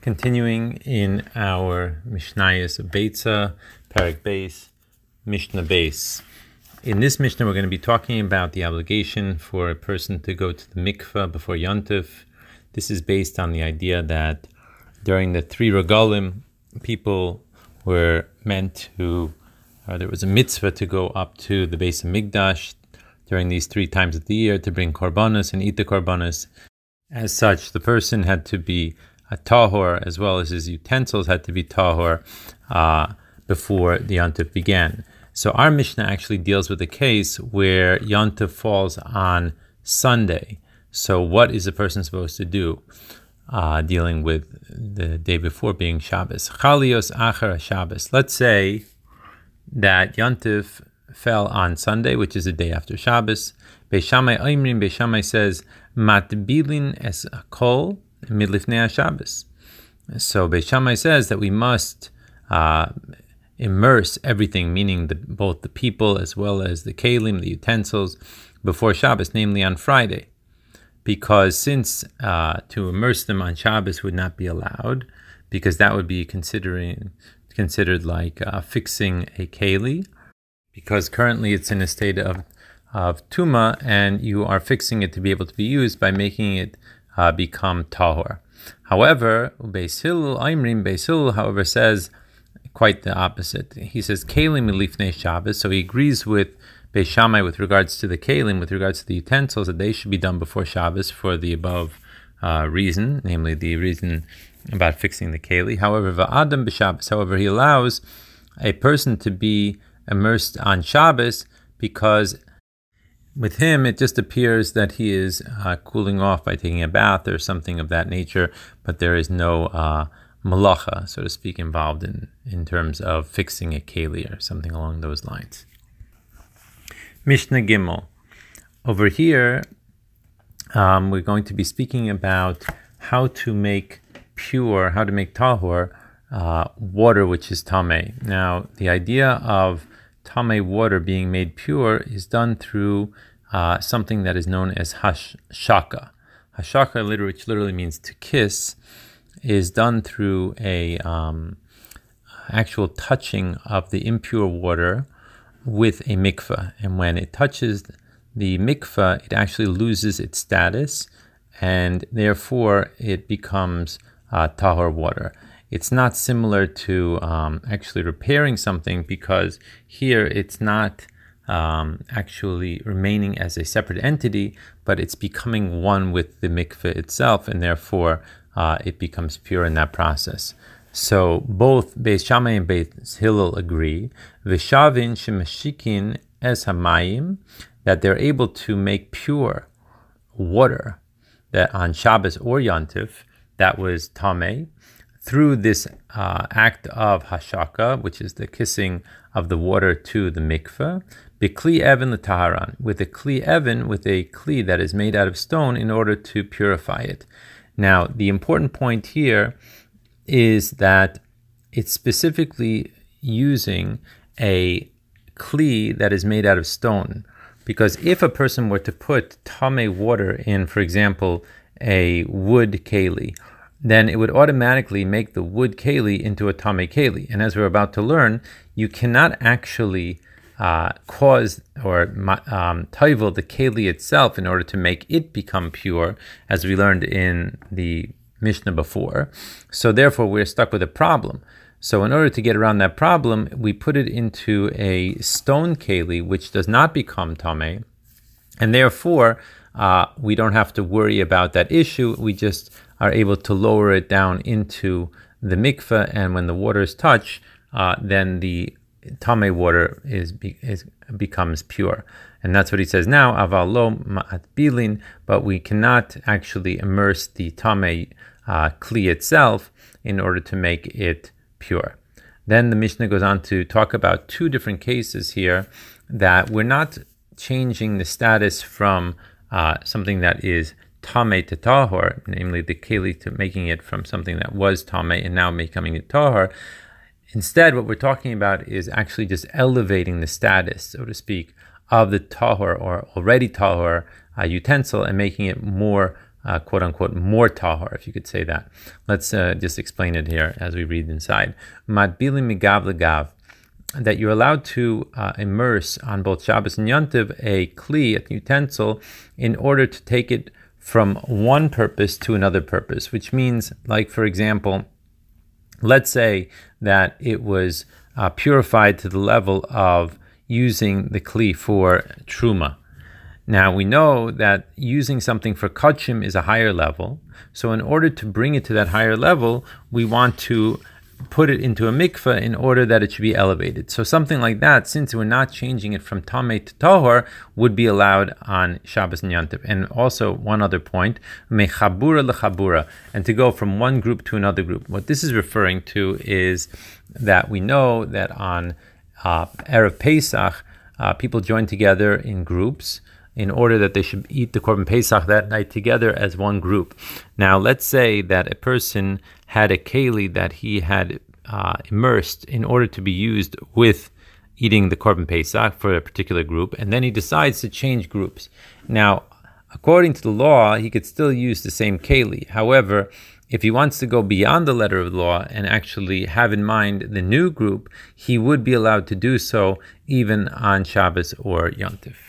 Continuing in our Mishnayos Beitza, Perek Beis, Mishnah Beis. In this Mishnah, we're going to be talking about the obligation for a person to go to the mikveh before Yontif. This is based on the idea that during the three regalim, people were meant to, or there was a mitzvah to go up to the base of Migdash during these three times of the year to bring korbanos and eat the korbanos. As such, the person had to be a tahor as well as his utensils had to be tahor uh, before the yontif began. So our Mishnah actually deals with a case where yontif falls on Sunday. So what is a person supposed to do? Uh, dealing with the day before being Shabbos. Chalios achar Shabbos. Let's say that Yontif fell on Sunday, which is the day after Shabbos. Beis Shammai Oimrim, Beis Shammai says, Matbilin es kol midlifnei Shabbos. So Beis Shammai says that we must uh, immerse everything, meaning the, both the people as well as the kalim, the utensils, before Shabbos, namely on Friday. Because since uh, to immerse them on Shabbos would not be allowed, because that would be considering considered like uh, fixing a keli, because currently it's in a state of of tuma, and you are fixing it to be able to be used by making it uh, become tahor. However, Beis Aimrim Beis however, says quite the opposite. He says kalim milifnei Shabbos, so he agrees with Beis Shammai with regards to the kalim, with regards to the utensils, that they should be done before Shabbos for the above uh, reason, namely the reason about fixing the keli. However, va'adam b'Shabbos, however, he allows a person to be immersed on Shabbos because with him, it just appears that he is uh, cooling off by taking a bath or something of that nature, but there is no uh, malacha, so to speak, involved in, in terms of fixing a keli or something along those lines. Mishnah Gimel. Over here, um, we're going to be speaking about how to make pure, how to make tahor, uh, water which is tame. Now, the idea of tame water being made pure is done through uh, something that is known as hashaka. Hashaka, which literally means to kiss, is done through a um, actual touching of the impure water with a mikveh. And when it touches the mikveh, it actually loses its status, and therefore it becomes uh, tahor water. It's not similar to um, actually repairing something because here it's not um, actually remaining as a separate entity, but it's becoming one with the mikveh itself, and therefore uh, it becomes pure in that process. So both Beis Shammai and Beis Hillel agree, Vishavin shemashikin es hamayim, that they're able to make pure water that on Shabbos or Yantif that was Tameh, through this uh, act of hashaka, which is the kissing of the water to the mikveh, bikli evan the taharan, with a kli evan, with a kli that is made out of stone in order to purify it. Now, the important point here is that it's specifically using a kli that is made out of stone. Because if a person were to put tame water in, for example, a wood keli then it would automatically make the wood keli into a tame keli. And as we're about to learn, you cannot actually uh, cause or um, the keli itself in order to make it become pure, as we learned in the Mishnah before. So therefore, we're stuck with a problem. So in order to get around that problem, we put it into a stone keli, which does not become tame, and therefore uh, we don't have to worry about that issue. We just are able to lower it down into the mikveh, and when the waters touch, uh, then the tame water is, is becomes pure. And that's what he says now, avalo ma'at bilin, but we cannot actually immerse the tame uh, kli itself in order to make it pure. Then the Mishnah goes on to talk about two different cases here that we're not changing the status from uh, something that is tame to tahor, namely the keli to making it from something that was tame and now becoming a tahor. Instead, what we're talking about is actually just elevating the status, so to speak, of the tahor or already tahor uh, utensil and making it more uh, quote unquote more tahor, if you could say that. Let's uh, just explain it here as we read inside. Matbili migav legav. That you're allowed to uh, immerse on both Shabbos and Yontiv a kli, a utensil, in order to take it from one purpose to another purpose, which means, like for example, let's say that it was uh, purified to the level of using the kli for truma. Now we know that using something for kachim is a higher level. So in order to bring it to that higher level, we want to put it into a mikveh in order that it should be elevated. So something like that, since we're not changing it from tameh to tahor, would be allowed on Shabbos and Yantiv. And also one other point, mechabura lechabura, and to go from one group to another group. What this is referring to is that we know that on uh, erev Pesach, uh, people join together in groups in order that they should eat the Korban Pesach that night together as one group. Now, let's say that a person had a keli that he had uh, immersed in order to be used with eating the Korban Pesach for a particular group, and then he decides to change groups. Now, according to the law, he could still use the same keli. However, if he wants to go beyond the letter of the law and actually have in mind the new group, he would be allowed to do so even on Shabbos or Yontif.